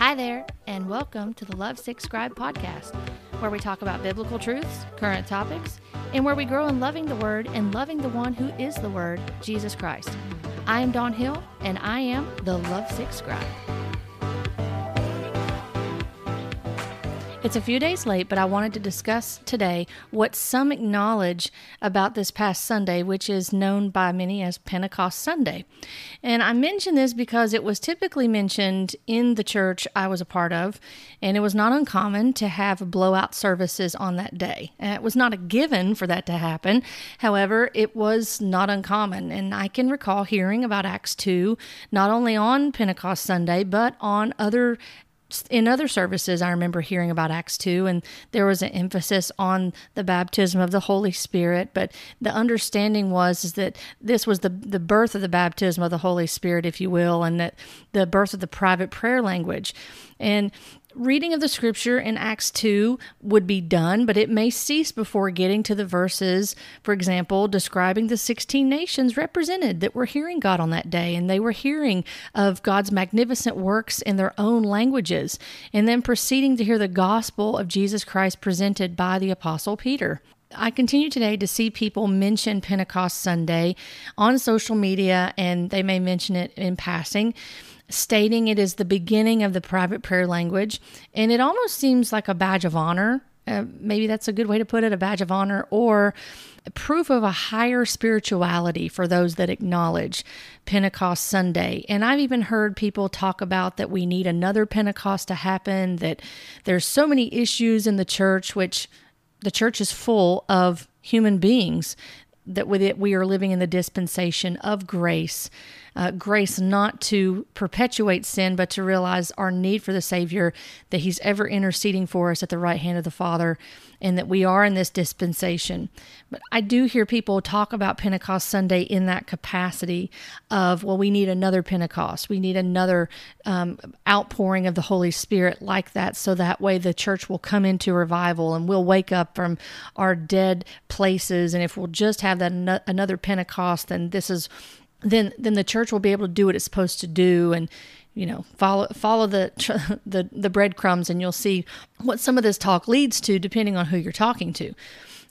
Hi there, and welcome to the Love Sick Scribe podcast, where we talk about biblical truths, current topics, and where we grow in loving the Word and loving the one who is the Word, Jesus Christ. I am Dawn Hill, and I am the Love Sick Scribe. It's a few days late, but I wanted to discuss today what some acknowledge about this past Sunday, which is known by many as Pentecost Sunday. And I mention this because it was typically mentioned in the church I was a part of, and it was not uncommon to have blowout services on that day. And it was not a given for that to happen. However, it was not uncommon. And I can recall hearing about Acts 2 not only on Pentecost Sunday, but on other in other services, I remember hearing about Acts 2, and there was an emphasis on the baptism of the Holy Spirit. But the understanding was is that this was the, the birth of the baptism of the Holy Spirit, if you will, and that the birth of the private prayer language. And reading of the scripture in Acts 2 would be done, but it may cease before getting to the verses, for example, describing the 16 nations represented that were hearing God on that day, and they were hearing of God's magnificent works in their own languages, and then proceeding to hear the gospel of Jesus Christ presented by the Apostle Peter. I continue today to see people mention Pentecost Sunday on social media, and they may mention it in passing stating it is the beginning of the private prayer language. And it almost seems like a badge of honor. Uh, maybe that's a good way to put it a badge of honor or proof of a higher spirituality for those that acknowledge Pentecost Sunday. And I've even heard people talk about that we need another Pentecost to happen, that there's so many issues in the church, which the church is full of human beings that with it we are living in the dispensation of grace uh, grace not to perpetuate sin, but to realize our need for the Savior, that He's ever interceding for us at the right hand of the Father, and that we are in this dispensation. But I do hear people talk about Pentecost Sunday in that capacity of, well, we need another Pentecost. We need another um, outpouring of the Holy Spirit like that, so that way the church will come into revival and we'll wake up from our dead places. And if we'll just have that another Pentecost, then this is then then the church will be able to do what it's supposed to do and you know follow follow the the the breadcrumbs and you'll see what some of this talk leads to depending on who you're talking to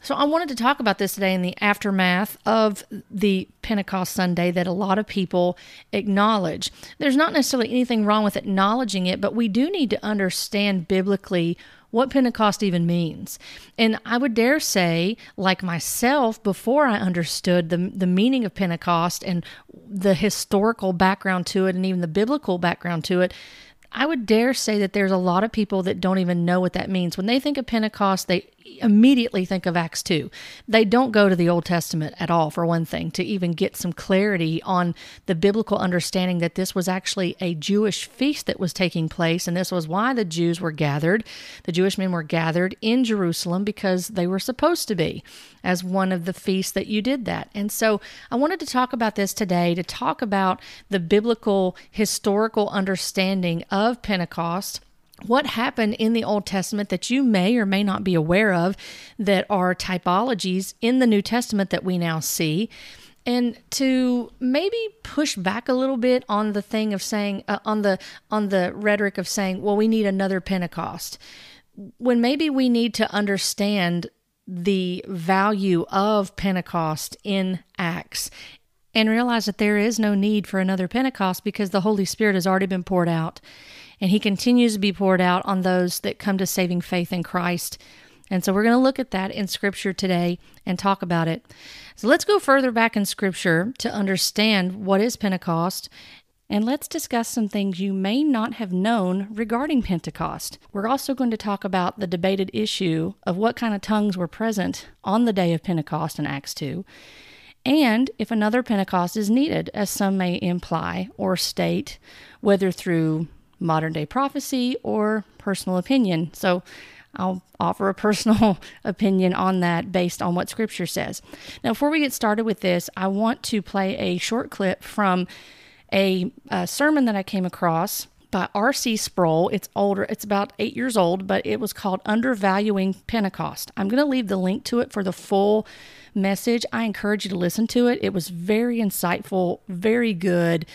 so I wanted to talk about this today in the aftermath of the Pentecost Sunday that a lot of people acknowledge. There's not necessarily anything wrong with acknowledging it, but we do need to understand biblically what Pentecost even means. And I would dare say, like myself, before I understood the, the meaning of Pentecost and the historical background to it and even the biblical background to it, I would dare say that there's a lot of people that don't even know what that means. When they think of Pentecost, they immediately think of Acts 2. They don't go to the Old Testament at all, for one thing, to even get some clarity on the biblical understanding that this was actually a Jewish feast that was taking place. And this was why the Jews were gathered. The Jewish men were gathered in Jerusalem because they were supposed to be as one of the feasts that you did that. And so I wanted to talk about this today to talk about the biblical historical understanding of Pentecost what happened in the Old Testament that you may or may not be aware of that are typologies in the New Testament that we now see? And to maybe push back a little bit on the thing of saying uh, on the on the rhetoric of saying well we need another pentecost when maybe we need to understand the value of pentecost in acts and realize that there is no need for another pentecost because the holy spirit has already been poured out and he continues to be poured out on those that come to saving faith in Christ. And so we're going to look at that in Scripture today and talk about it. So let's go further back in Scripture to understand what is Pentecost. And let's discuss some things you may not have known regarding Pentecost. We're also going to talk about the debated issue of what kind of tongues were present on the day of Pentecost in Acts 2, and if another Pentecost is needed, as some may imply or state, whether through modern day prophecy or personal opinion. So I'll offer a personal opinion on that based on what scripture says. Now, before we get started with this, I want to play a short clip from a, a sermon that I came across by R.C. Sproul. It's older, it's about eight years old, but it was called Undervaluing Pentecost. I'm going to leave the link to it for the full message. I encourage you to listen to it. It was very insightful, very good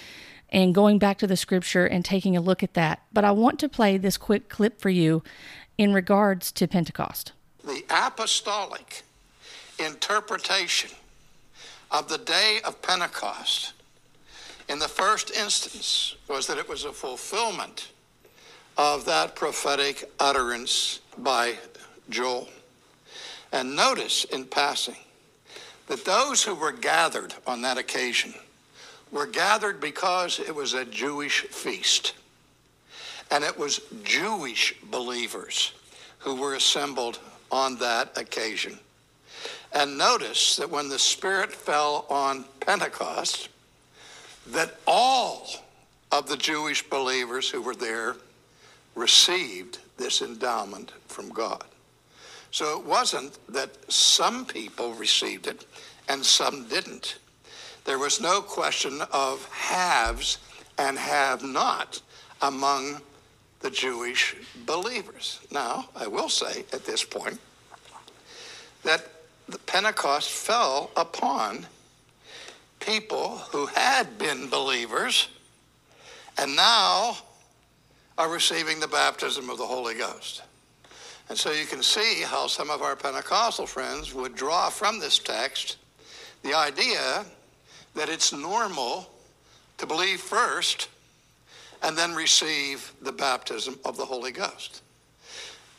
and going back to the scripture and taking a look at that. But I want to play this quick clip for you in regards to Pentecost. The apostolic interpretation of the day of Pentecost in the first instance was that it was a fulfillment of that prophetic utterance by Joel. And notice in passing that those who were gathered on that occasion were gathered because it was a Jewish feast. And it was Jewish believers who were assembled on that occasion. And notice that when the Spirit fell on Pentecost, that all of the Jewish believers who were there received this endowment from God. So it wasn't that some people received it and some didn't. There was no question of haves and have not among the Jewish believers. Now, I will say at this point that the Pentecost fell upon people who had been believers and now are receiving the baptism of the Holy Ghost. And so you can see how some of our Pentecostal friends would draw from this text the idea that it's normal to believe first and then receive the baptism of the Holy Ghost.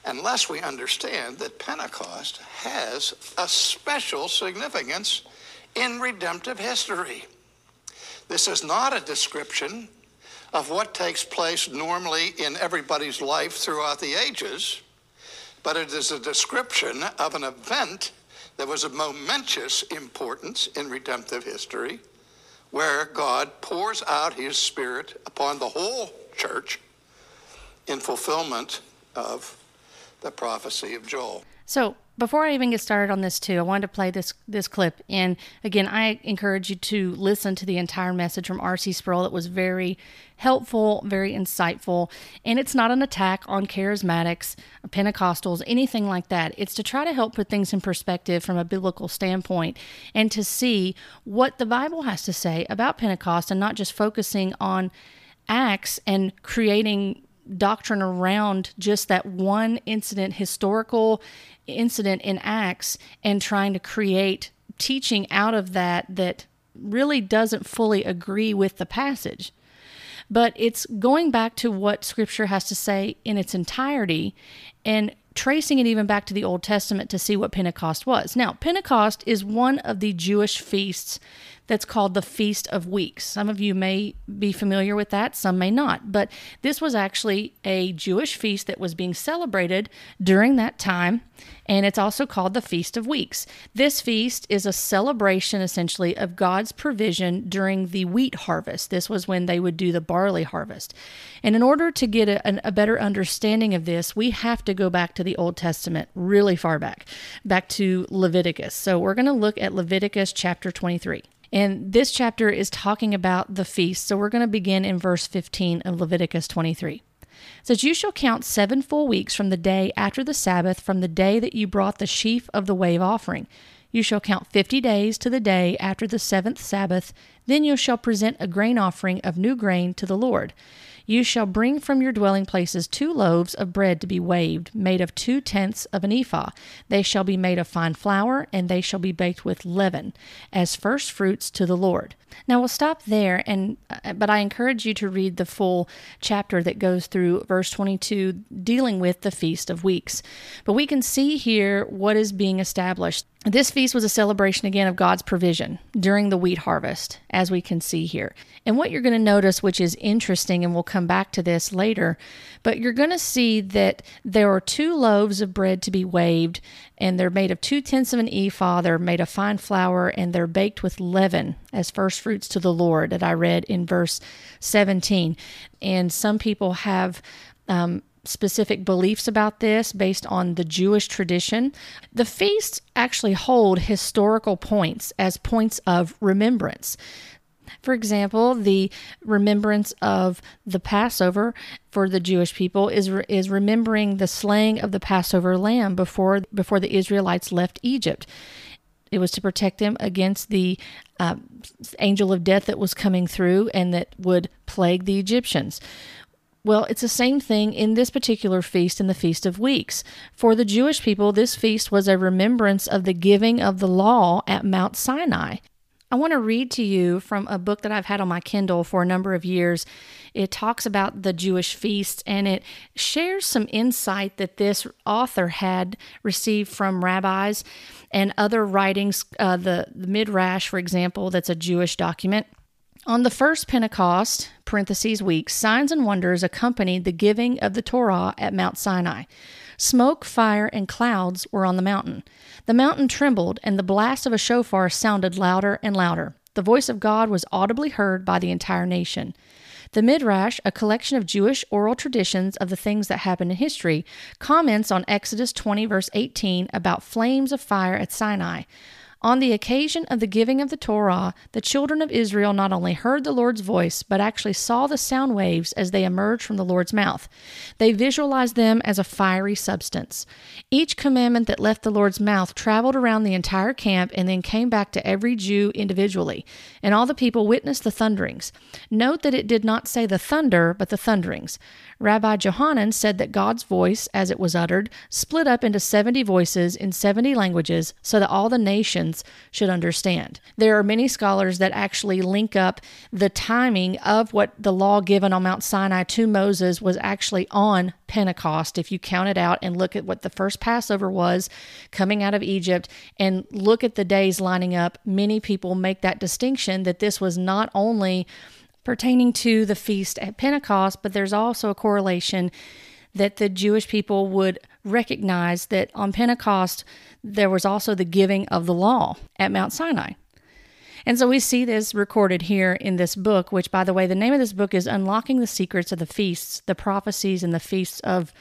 Unless we understand that Pentecost has a special significance in redemptive history. This is not a description of what takes place normally in everybody's life throughout the ages, but it is a description of an event that was of momentous importance in redemptive history, where God pours out his Spirit upon the whole church in fulfillment of the prophecy of Joel. So, before I even get started on this too, I wanted to play this this clip. And again, I encourage you to listen to the entire message from R.C. Sproul. It was very helpful, very insightful, and it's not an attack on charismatics, Pentecostals, anything like that. It's to try to help put things in perspective from a biblical standpoint and to see what the Bible has to say about Pentecost and not just focusing on acts and creating doctrine around just that one incident, historical incident in Acts, and trying to create teaching out of that that really doesn't fully agree with the passage. But it's going back to what Scripture has to say in its entirety and tracing it even back to the Old Testament to see what Pentecost was. Now, Pentecost is one of the Jewish feasts that's called the Feast of Weeks. Some of you may be familiar with that, some may not. But this was actually a Jewish feast that was being celebrated during that time, and it's also called the Feast of Weeks. This feast is a celebration essentially of God's provision during the wheat harvest. This was when they would do the barley harvest. And in order to get a, a better understanding of this, we have to go back to the Old Testament really far back, back to Leviticus. So we're going to look at Leviticus chapter 23. And this chapter is talking about the feast. So we're going to begin in verse 15 of Leviticus 23. It says, You shall count seven full weeks from the day after the Sabbath, from the day that you brought the sheaf of the wave offering. You shall count fifty days to the day after the seventh Sabbath. Then you shall present a grain offering of new grain to the Lord. You shall bring from your dwelling places two loaves of bread to be waved, made of two tenths of an ephah. They shall be made of fine flour, and they shall be baked with leaven, as first fruits to the Lord. Now we'll stop there, and uh, but I encourage you to read the full chapter that goes through verse 22, dealing with the feast of weeks. But we can see here what is being established. This feast was a celebration again of God's provision during the wheat harvest, as we can see here. And what you're going to notice, which is interesting, and we'll come back to this later, but you're going to see that there are two loaves of bread to be waved, and they're made of two tenths of an ephah, they're made of fine flour, and they're baked with leaven as first fruits to the Lord, that I read in verse 17. And some people have. Um, specific beliefs about this based on the Jewish tradition. The feasts actually hold historical points as points of remembrance. For example, the remembrance of the Passover for the Jewish people is is remembering the slaying of the Passover lamb before before the Israelites left Egypt. It was to protect them against the uh, angel of death that was coming through and that would plague the Egyptians. Well, it's the same thing in this particular feast, in the Feast of Weeks. For the Jewish people, this feast was a remembrance of the giving of the law at Mount Sinai. I want to read to you from a book that I've had on my Kindle for a number of years. It talks about the Jewish feasts and it shares some insight that this author had received from rabbis and other writings. Uh, the, the Midrash, for example, that's a Jewish document. On the first Pentecost, parentheses week, signs and wonders accompanied the giving of the Torah at Mount Sinai. Smoke, fire, and clouds were on the mountain. The mountain trembled, and the blast of a shofar sounded louder and louder. The voice of God was audibly heard by the entire nation. The Midrash, a collection of Jewish oral traditions of the things that happened in history, comments on Exodus 20, verse 18, about flames of fire at Sinai. On the occasion of the giving of the Torah, the children of Israel not only heard the Lord's voice, but actually saw the sound waves as they emerged from the Lord's mouth. They visualized them as a fiery substance. Each commandment that left the Lord's mouth traveled around the entire camp and then came back to every Jew individually, and all the people witnessed the thunderings. Note that it did not say the thunder, but the thunderings. Rabbi Johanan said that God's voice, as it was uttered, split up into 70 voices in 70 languages so that all the nations should understand. There are many scholars that actually link up the timing of what the law given on Mount Sinai to Moses was actually on Pentecost. If you count it out and look at what the first Passover was coming out of Egypt and look at the days lining up, many people make that distinction that this was not only pertaining to the feast at Pentecost, but there's also a correlation that the Jewish people would recognize that on Pentecost there was also the giving of the law at Mount Sinai. And so we see this recorded here in this book, which, by the way, the name of this book is Unlocking the Secrets of the Feasts, the Prophecies, and the Feasts of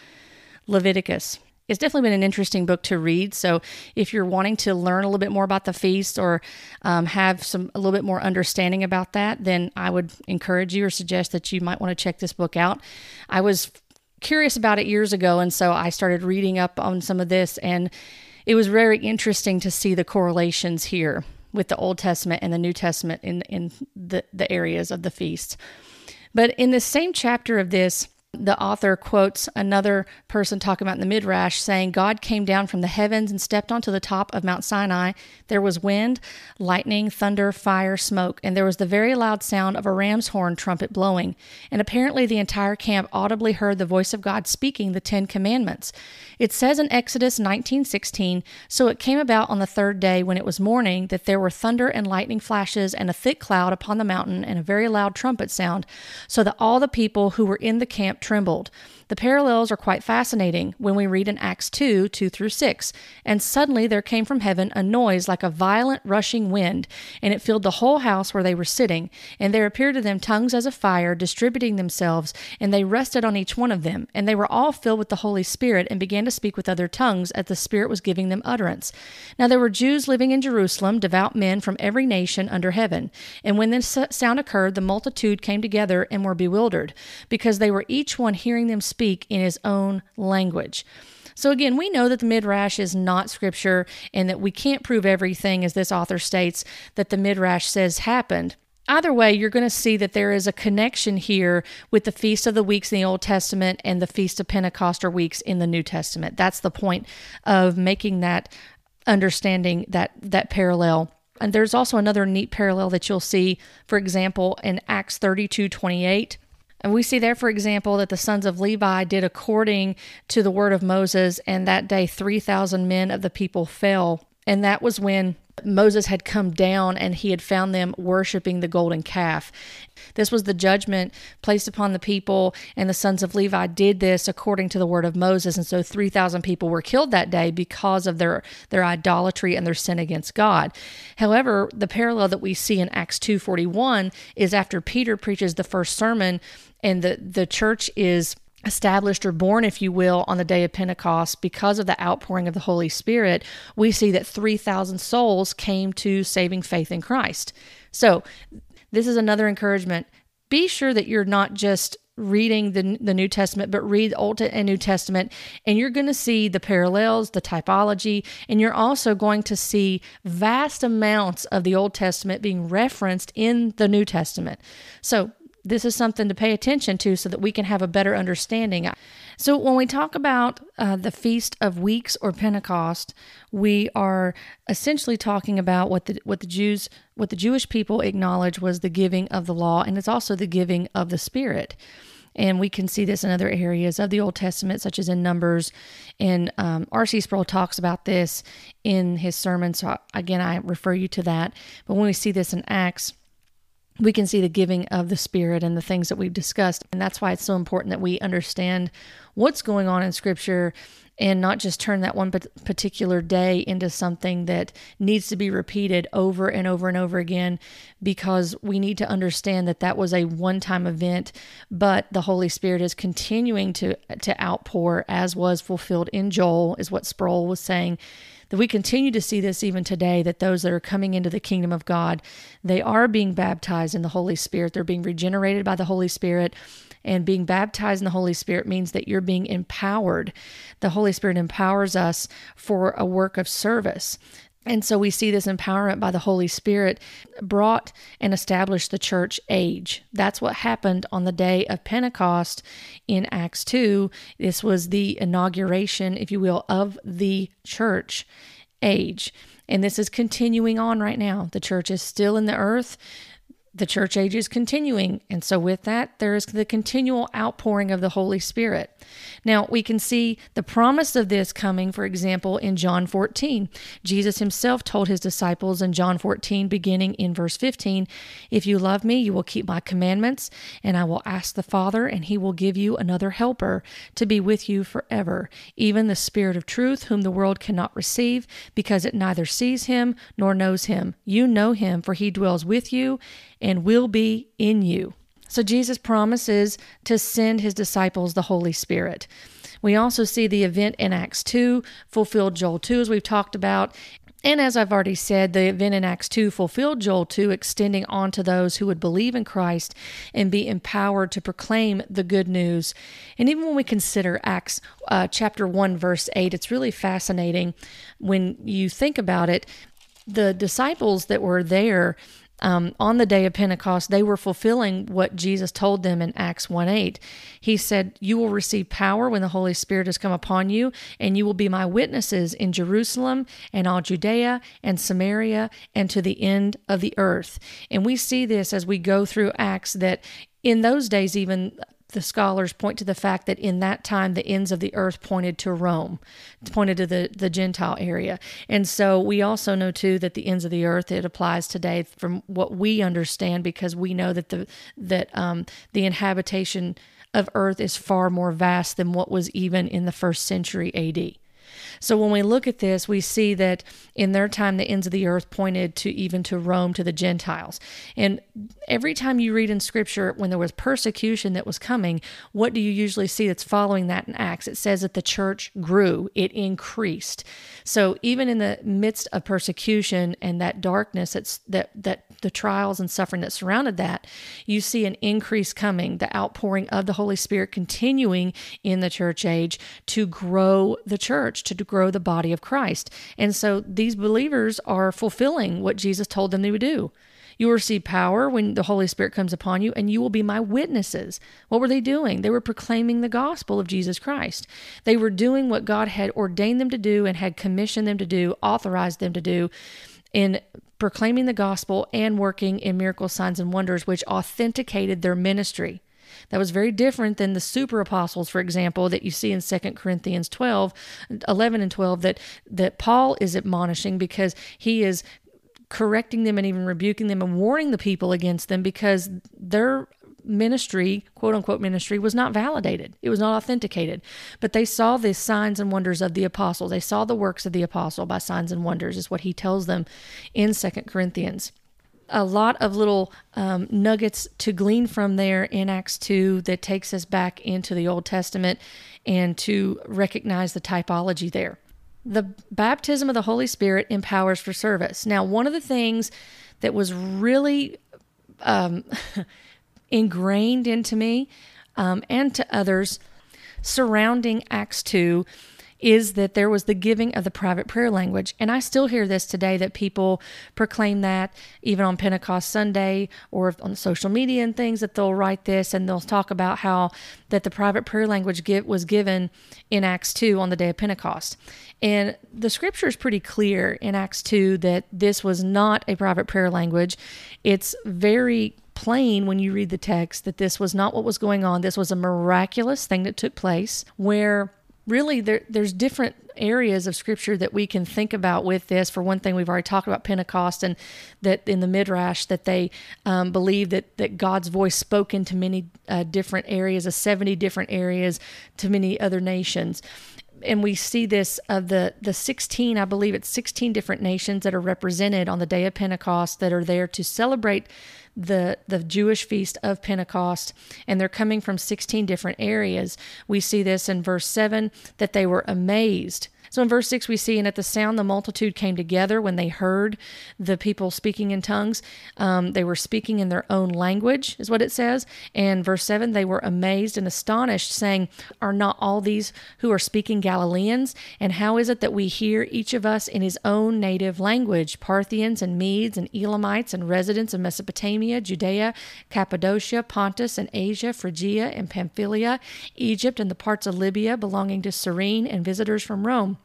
Leviticus it's definitely been an interesting book to read. So if you're wanting to learn a little bit more about the feast or um, have some a little bit more understanding about that, then I would encourage you or suggest that you might want to check this book out. I was curious about it years ago, and so I started reading up on some of this, and it was very interesting to see the correlations here with the Old Testament and the New Testament in in the the areas of the feast. But in the same chapter of this, the author quotes another person talking about in the Midrash saying, God came down from the heavens and stepped onto the top of Mount Sinai. There was wind, lightning, thunder, fire, smoke, and there was the very loud sound of a ram's horn trumpet blowing. And apparently the entire camp audibly heard the voice of God speaking the Ten Commandments. It says in Exodus 19:16, So it came about on the third day when it was morning that there were thunder and lightning flashes and a thick cloud upon the mountain and a very loud trumpet sound, so that all the people who were in the camp trembled. The parallels are quite fascinating when we read in Acts 2 2 through 6. And suddenly there came from heaven a noise like a violent rushing wind, and it filled the whole house where they were sitting. And there appeared to them tongues as of fire, distributing themselves, and they rested on each one of them. And they were all filled with the Holy Spirit and began to speak with other tongues as the Spirit was giving them utterance. Now there were Jews living in Jerusalem, devout men from every nation under heaven. And when this sound occurred, the multitude came together and were bewildered, because they were each one hearing them speak in his own language. So, again, we know that the Midrash is not scripture and that we can't prove everything, as this author states, that the Midrash says happened. Either way, you're going to see that there is a connection here with the Feast of the Weeks in the Old Testament and the Feast of Pentecost or weeks in the New Testament. That's the point of making that understanding that that parallel. And there's also another neat parallel that you'll see, for example, in Acts 32 28. And we see there, for example, that the sons of Levi did according to the word of Moses, and that day 3,000 men of the people fell. And that was when Moses had come down and he had found them worshiping the golden calf. This was the judgment placed upon the people, and the sons of Levi did this according to the word of Moses. And so 3,000 people were killed that day because of their, their idolatry and their sin against God. However, the parallel that we see in Acts 2.41 is after Peter preaches the first sermon and the the church is established or born, if you will, on the day of Pentecost because of the outpouring of the Holy Spirit, we see that 3,000 souls came to saving faith in Christ. So, this is another encouragement. Be sure that you're not just reading the, the New Testament, but read Old and New Testament, and you're going to see the parallels, the typology, and you're also going to see vast amounts of the Old Testament being referenced in the New Testament. So, this is something to pay attention to so that we can have a better understanding. So, when we talk about uh, the Feast of Weeks or Pentecost, we are essentially talking about what the what the Jews, what the Jewish people acknowledge was the giving of the law, and it's also the giving of the Spirit. And we can see this in other areas of the Old Testament, such as in Numbers. And um, R.C. Sproul talks about this in his sermon. So, again, I refer you to that. But when we see this in Acts, we can see the giving of the Spirit and the things that we've discussed. And that's why it's so important that we understand what's going on in Scripture and not just turn that one particular day into something that needs to be repeated over and over and over again because we need to understand that that was a one-time event but the holy spirit is continuing to to outpour as was fulfilled in Joel is what Sproul was saying that we continue to see this even today that those that are coming into the kingdom of God, they are being baptized in the Holy Spirit. They're being regenerated by the Holy Spirit. And being baptized in the Holy Spirit means that you're being empowered. The Holy Spirit empowers us for a work of service. And so we see this empowerment by the Holy Spirit brought and established the church age. That's what happened on the day of Pentecost in Acts 2. This was the inauguration, if you will, of the church age. And this is continuing on right now. The church is still in the earth the church age is continuing. And so, with that, there is the continual outpouring of the Holy Spirit. Now, we can see the promise of this coming, for example, in John 14. Jesus himself told his disciples in John 14, beginning in verse 15, If you love me, you will keep my commandments, and I will ask the Father, and he will give you another helper to be with you forever, even the Spirit of truth, whom the world cannot receive, because it neither sees him nor knows him. You know him, for he dwells with you and will be in you. So Jesus promises to send his disciples the Holy Spirit. We also see the event in Acts 2 fulfilled Joel 2, as we've talked about. And as I've already said, the event in Acts 2 fulfilled Joel 2, extending on to those who would believe in Christ and be empowered to proclaim the good news. And even when we consider Acts uh, chapter 1, verse 8, it's really fascinating when you think about it. The disciples that were there um, on the day of Pentecost, they were fulfilling what Jesus told them in Acts 1 8. He said, You will receive power when the Holy Spirit has come upon you, and you will be my witnesses in Jerusalem and all Judea and Samaria and to the end of the earth. And we see this as we go through Acts that in those days, even the scholars point to the fact that in that time the ends of the earth pointed to Rome, pointed to the, the Gentile area. And so we also know too that the ends of the earth it applies today from what we understand because we know that the that um, the inhabitation of earth is far more vast than what was even in the first century AD. So when we look at this, we see that in their time, the ends of the earth pointed to even to Rome, to the Gentiles. And every time you read in Scripture, when there was persecution that was coming, what do you usually see that's following that in Acts? It says that the church grew, it increased. So even in the midst of persecution and that darkness that's, that that the trials and suffering that surrounded that, you see an increase coming, the outpouring of the Holy Spirit continuing in the church age to grow the church, to grow the body of Christ. And so these believers are fulfilling what Jesus told them they would do. You will receive power when the Holy Spirit comes upon you, and you will be my witnesses. What were they doing? They were proclaiming the gospel of Jesus Christ. They were doing what God had ordained them to do and had commissioned them to do, authorized them to do in proclaiming the gospel and working in miracle signs and wonders, which authenticated their ministry. That was very different than the super apostles, for example, that you see in 2 Corinthians 12, 11 and 12, that, that Paul is admonishing because he is correcting them and even rebuking them and warning the people against them because their ministry, quote unquote ministry, was not validated. It was not authenticated. But they saw the signs and wonders of the apostle. They saw the works of the apostle by signs and wonders, is what he tells them in Second Corinthians a lot of little um, nuggets to glean from there in Acts 2 that takes us back into the Old Testament and to recognize the typology there. The baptism of the Holy Spirit empowers for service. Now, one of the things that was really um, ingrained into me um, and to others surrounding Acts 2 is that there was the giving of the private prayer language. And I still hear this today that people proclaim that even on Pentecost Sunday or on social media and things that they'll write this and they'll talk about how that the private prayer language give, was given in Acts 2 on the day of Pentecost. And the scripture is pretty clear in Acts 2 that this was not a private prayer language. It's very plain when you read the text that this was not what was going on. This was a miraculous thing that took place where really there, there's different areas of scripture that we can think about with this. For one thing we've already talked about pentecost and that in the midrash that they um, believe that, that god's voice spoke into many uh, different areas of 70 different areas to many other nations. And we see this of the the 16 i believe it's 16 different nations that are represented on the day of pentecost that are there to celebrate the the Jewish feast of Pentecost and they're coming from 16 different areas. We see this in verse 7 that they were amazed so in verse 6, we see, and at the sound, the multitude came together when they heard the people speaking in tongues. Um, they were speaking in their own language, is what it says. And verse 7, they were amazed and astonished, saying, Are not all these who are speaking Galileans? And how is it that we hear each of us in his own native language? Parthians and Medes and Elamites and residents of Mesopotamia, Judea, Cappadocia, Pontus and Asia, Phrygia and Pamphylia, Egypt and the parts of Libya belonging to Cyrene, and visitors from Rome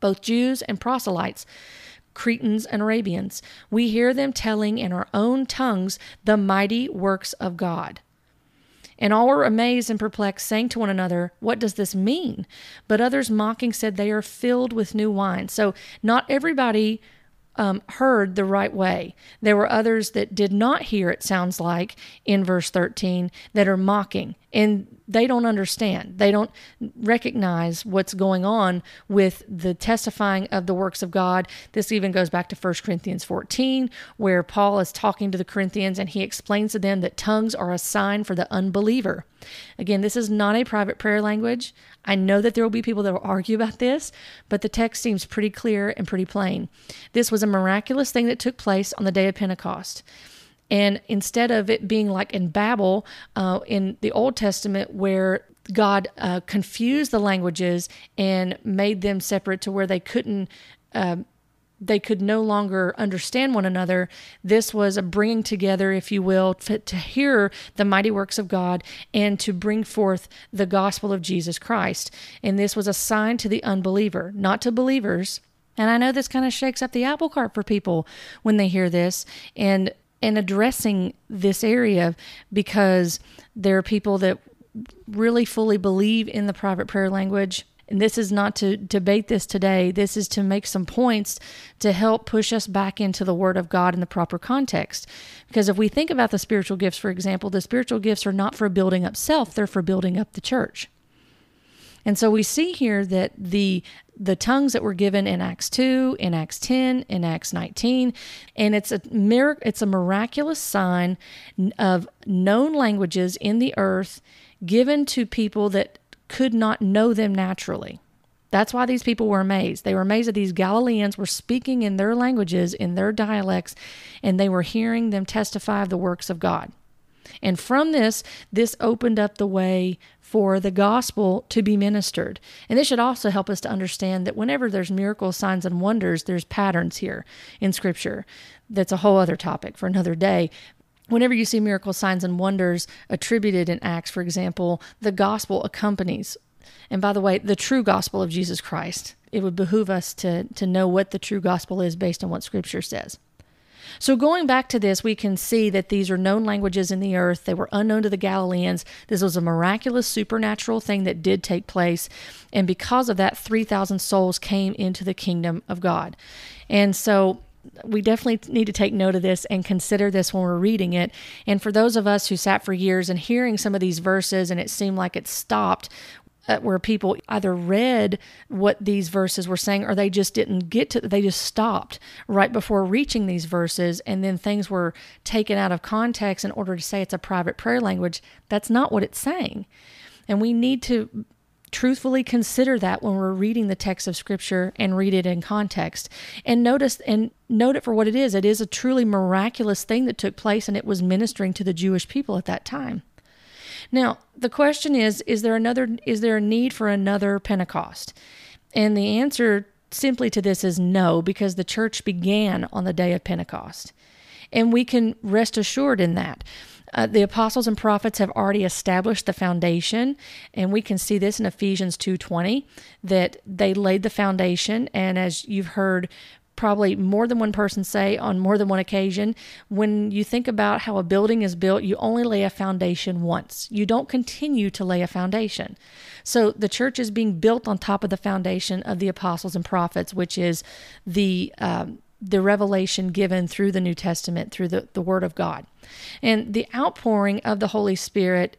both Jews and proselytes, Cretans and Arabians. We hear them telling in our own tongues the mighty works of God. And all were amazed and perplexed, saying to one another, What does this mean? But others mocking said, They are filled with new wine. So not everybody um, heard the right way. There were others that did not hear, it sounds like, in verse 13, that are mocking. And they don't understand. They don't recognize what's going on with the testifying of the works of God. This even goes back to 1 Corinthians 14, where Paul is talking to the Corinthians and he explains to them that tongues are a sign for the unbeliever. Again, this is not a private prayer language. I know that there will be people that will argue about this, but the text seems pretty clear and pretty plain. This was a miraculous thing that took place on the day of Pentecost. And instead of it being like in Babel uh, in the Old Testament, where God uh, confused the languages and made them separate to where they couldn't. Uh, they could no longer understand one another. This was a bringing together, if you will, to, to, hear the mighty works of God and to bring forth the gospel of Jesus Christ. And this was a sign to the unbeliever, not to believers. And I know this kind of shakes up the apple cart for people when they hear this. And and addressing this area because there are people that really fully believe in the private prayer language. And this is not to debate this today. This is to make some points to help push us back into the Word of God in the proper context. Because if we think about the spiritual gifts, for example, the spiritual gifts are not for building up self, they're for building up the church. And so we see here that the the tongues that were given in Acts 2, in Acts 10, in Acts 19, and it's a it's a miraculous sign of known languages in the earth given to people that could not know them naturally. That's why these people were amazed. They were amazed that these Galileans were speaking in their languages, in their dialects, and they were hearing them testify of the works of God. And from this, this opened up the way for the gospel to be ministered. And this should also help us to understand that whenever there's miracles, signs, and wonders, there's patterns here in Scripture. That's a whole other topic for another day. Whenever you see miracles, signs, and wonders attributed in Acts, for example, the gospel accompanies. And by the way, the true gospel of Jesus Christ. It would behoove us to, to know what the true gospel is based on what Scripture says. So, going back to this, we can see that these are known languages in the earth. They were unknown to the Galileans. This was a miraculous, supernatural thing that did take place. And because of that, 3,000 souls came into the kingdom of God. And so, we definitely need to take note of this and consider this when we're reading it. And for those of us who sat for years and hearing some of these verses and it seemed like it stopped, Uh, where people either read what these verses were saying or they just didn't get to they just stopped right before reaching these verses and then things were taken out of context in order to say it's a private prayer language. That's not what it's saying. And we need to truthfully consider that when we're reading the text of scripture and read it in context. And notice and note it for what it is. It is a truly miraculous thing that took place and it was ministering to the Jewish people at that time Now, the question is is there another is there a need for another Pentecost? And the answer simply to this is no because the church began on the day of Pentecost. And we can rest assured in that. Uh, the apostles and prophets have already established the foundation and we can see this in ephesians 2.20 that they laid the foundation and as you've heard probably more than one person say on more than one occasion. When you think about how a building is built you only lay a foundation once. You don't continue to lay a foundation. So the church is being built on top of the foundation of the apostles and prophets which is the um, the revelation given through the New Testament, through the, the Word of God. And the outpouring of the Holy Spirit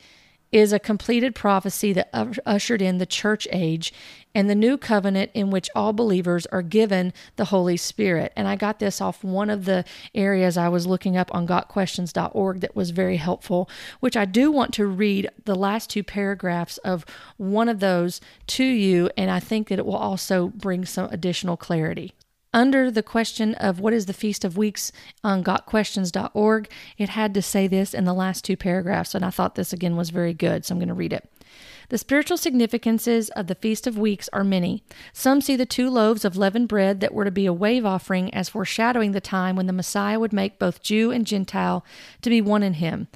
is a completed prophecy that ushered in the church age and the new covenant in which all believers are given the Holy Spirit. And I got this off one of the areas I was looking up on gotquestions.org that was very helpful, which I do want to read the last two paragraphs of one of those to you. And I think that it will also bring some additional clarity. Under the question of what is the Feast of Weeks on gotquestions.org, it had to say this in the last two paragraphs, and I thought this again was very good, so I'm going to read it. The spiritual significances of the Feast of Weeks are many. Some see the two loaves of leavened bread that were to be a wave offering as foreshadowing the time when the Messiah would make both Jew and Gentile to be one in him.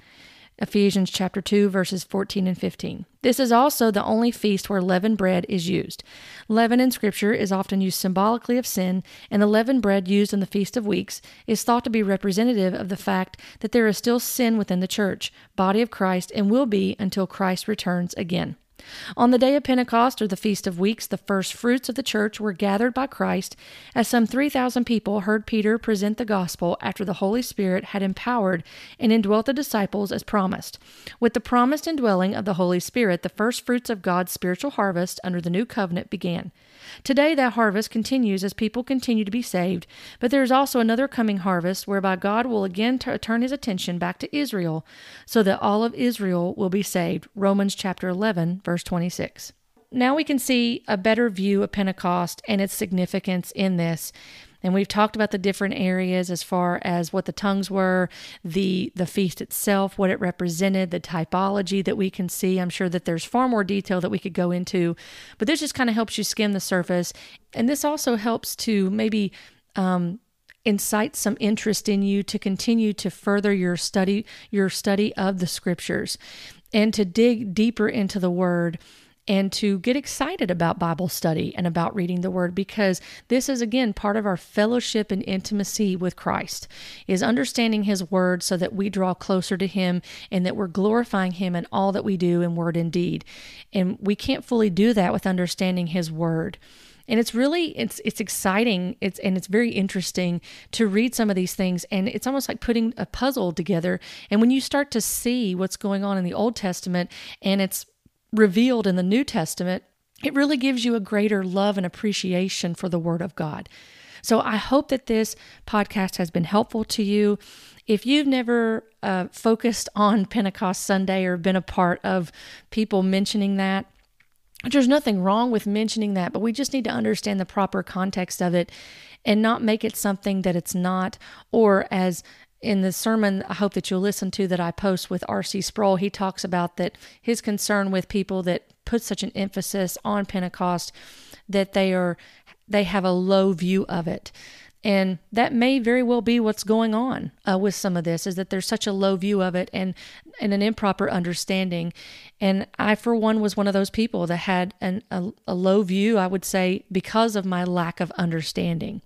Ephesians chapter 2 verses 14 and 15. This is also the only feast where leavened bread is used. Leaven in scripture is often used symbolically of sin, and the leavened bread used in the feast of weeks is thought to be representative of the fact that there is still sin within the church, body of Christ, and will be until Christ returns again. On the day of Pentecost, or the Feast of Weeks, the first fruits of the church were gathered by Christ as some 3,000 people heard Peter present the gospel after the Holy Spirit had empowered and indwelt the disciples as promised. With the promised indwelling of the Holy Spirit, the first fruits of God's spiritual harvest under the new covenant began. Today, that harvest continues as people continue to be saved, but there is also another coming harvest whereby God will again t- turn his attention back to Israel so that all of Israel will be saved. Romans chapter 11, verse 26. Now we can see a better view of Pentecost and its significance in this. And we've talked about the different areas as far as what the tongues were, the the feast itself, what it represented, the typology that we can see. I'm sure that there's far more detail that we could go into, but this just kind of helps you skim the surface, and this also helps to maybe um, incite some interest in you to continue to further your study your study of the scriptures and to dig deeper into the word and to get excited about Bible study and about reading the word because this is again part of our fellowship and intimacy with Christ is understanding his word so that we draw closer to him and that we're glorifying him in all that we do in word and deed. And we can't fully do that with understanding his word. And it's really it's it's exciting. It's and it's very interesting to read some of these things. And it's almost like putting a puzzle together. And when you start to see what's going on in the old testament and it's revealed in the New Testament, it really gives you a greater love and appreciation for the Word of God. So I hope that this podcast has been helpful to you. If you've never uh, focused on Pentecost Sunday or been a part of people mentioning that, there's nothing wrong with mentioning that, but we just need to understand the proper context of it and not make it something that it's not, or as in the sermon I hope that you'll listen to that I post with R.C. Sproul, he talks about that his concern with people that put such an emphasis on Pentecost that they are they have a low view of it. And that may very well be what's going on uh, with some of this is that there's such a low view of it and, and an improper understanding. And I, for one, was one of those people that had an, a, a low view, I would say, because of my lack of understanding.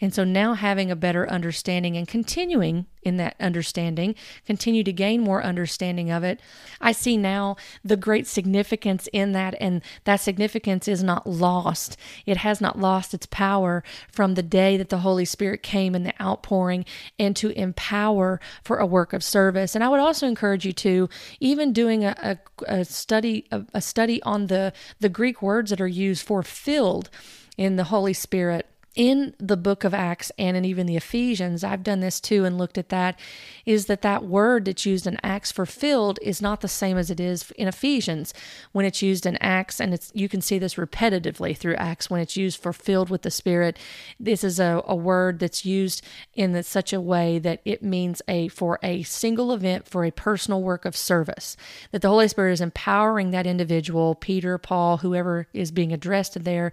And so now having a better understanding and continuing in that understanding, continue to gain more understanding of it, I see now the great significance in that. And that significance is not lost. It has not lost its power from the day that the Holy Spirit came in the outpouring and to empower for a work of service. And I would also encourage you to, even doing a, a, a study, a, a study on the, the Greek words that are used for filled in the Holy Spirit in the book of Acts and in even the Ephesians, I've done this too and looked at that, is that that word that's used in Acts for filled is not the same as it is in Ephesians when it's used in Acts, and it's you can see this repetitively through Acts when it's used for filled with the Spirit. This is a, a word that's used in such a way that it means a for a single event for a personal work of service. That the Holy Spirit is empowering that individual, Peter, Paul, whoever is being addressed there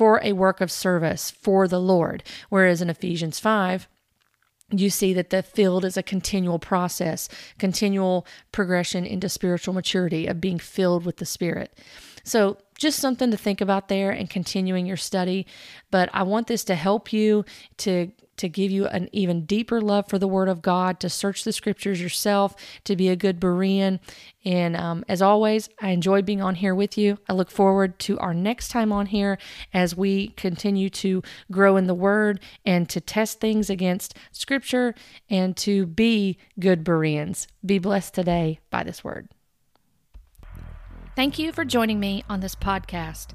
for a work of service for the Lord. Whereas in Ephesians 5, you see that the filled is a continual process, continual progression into spiritual maturity of being filled with the Spirit. So, just something to think about there and continuing your study. But I want this to help you to to give you an even deeper love for the Word of God, to search the Scriptures yourself, to be a good Berean. And um, as always, I enjoy being on here with you. I look forward to our next time on here as we continue to grow in the Word and to test things against Scripture and to be good Bereans. Be blessed today by this Word. Thank you for joining me on this podcast.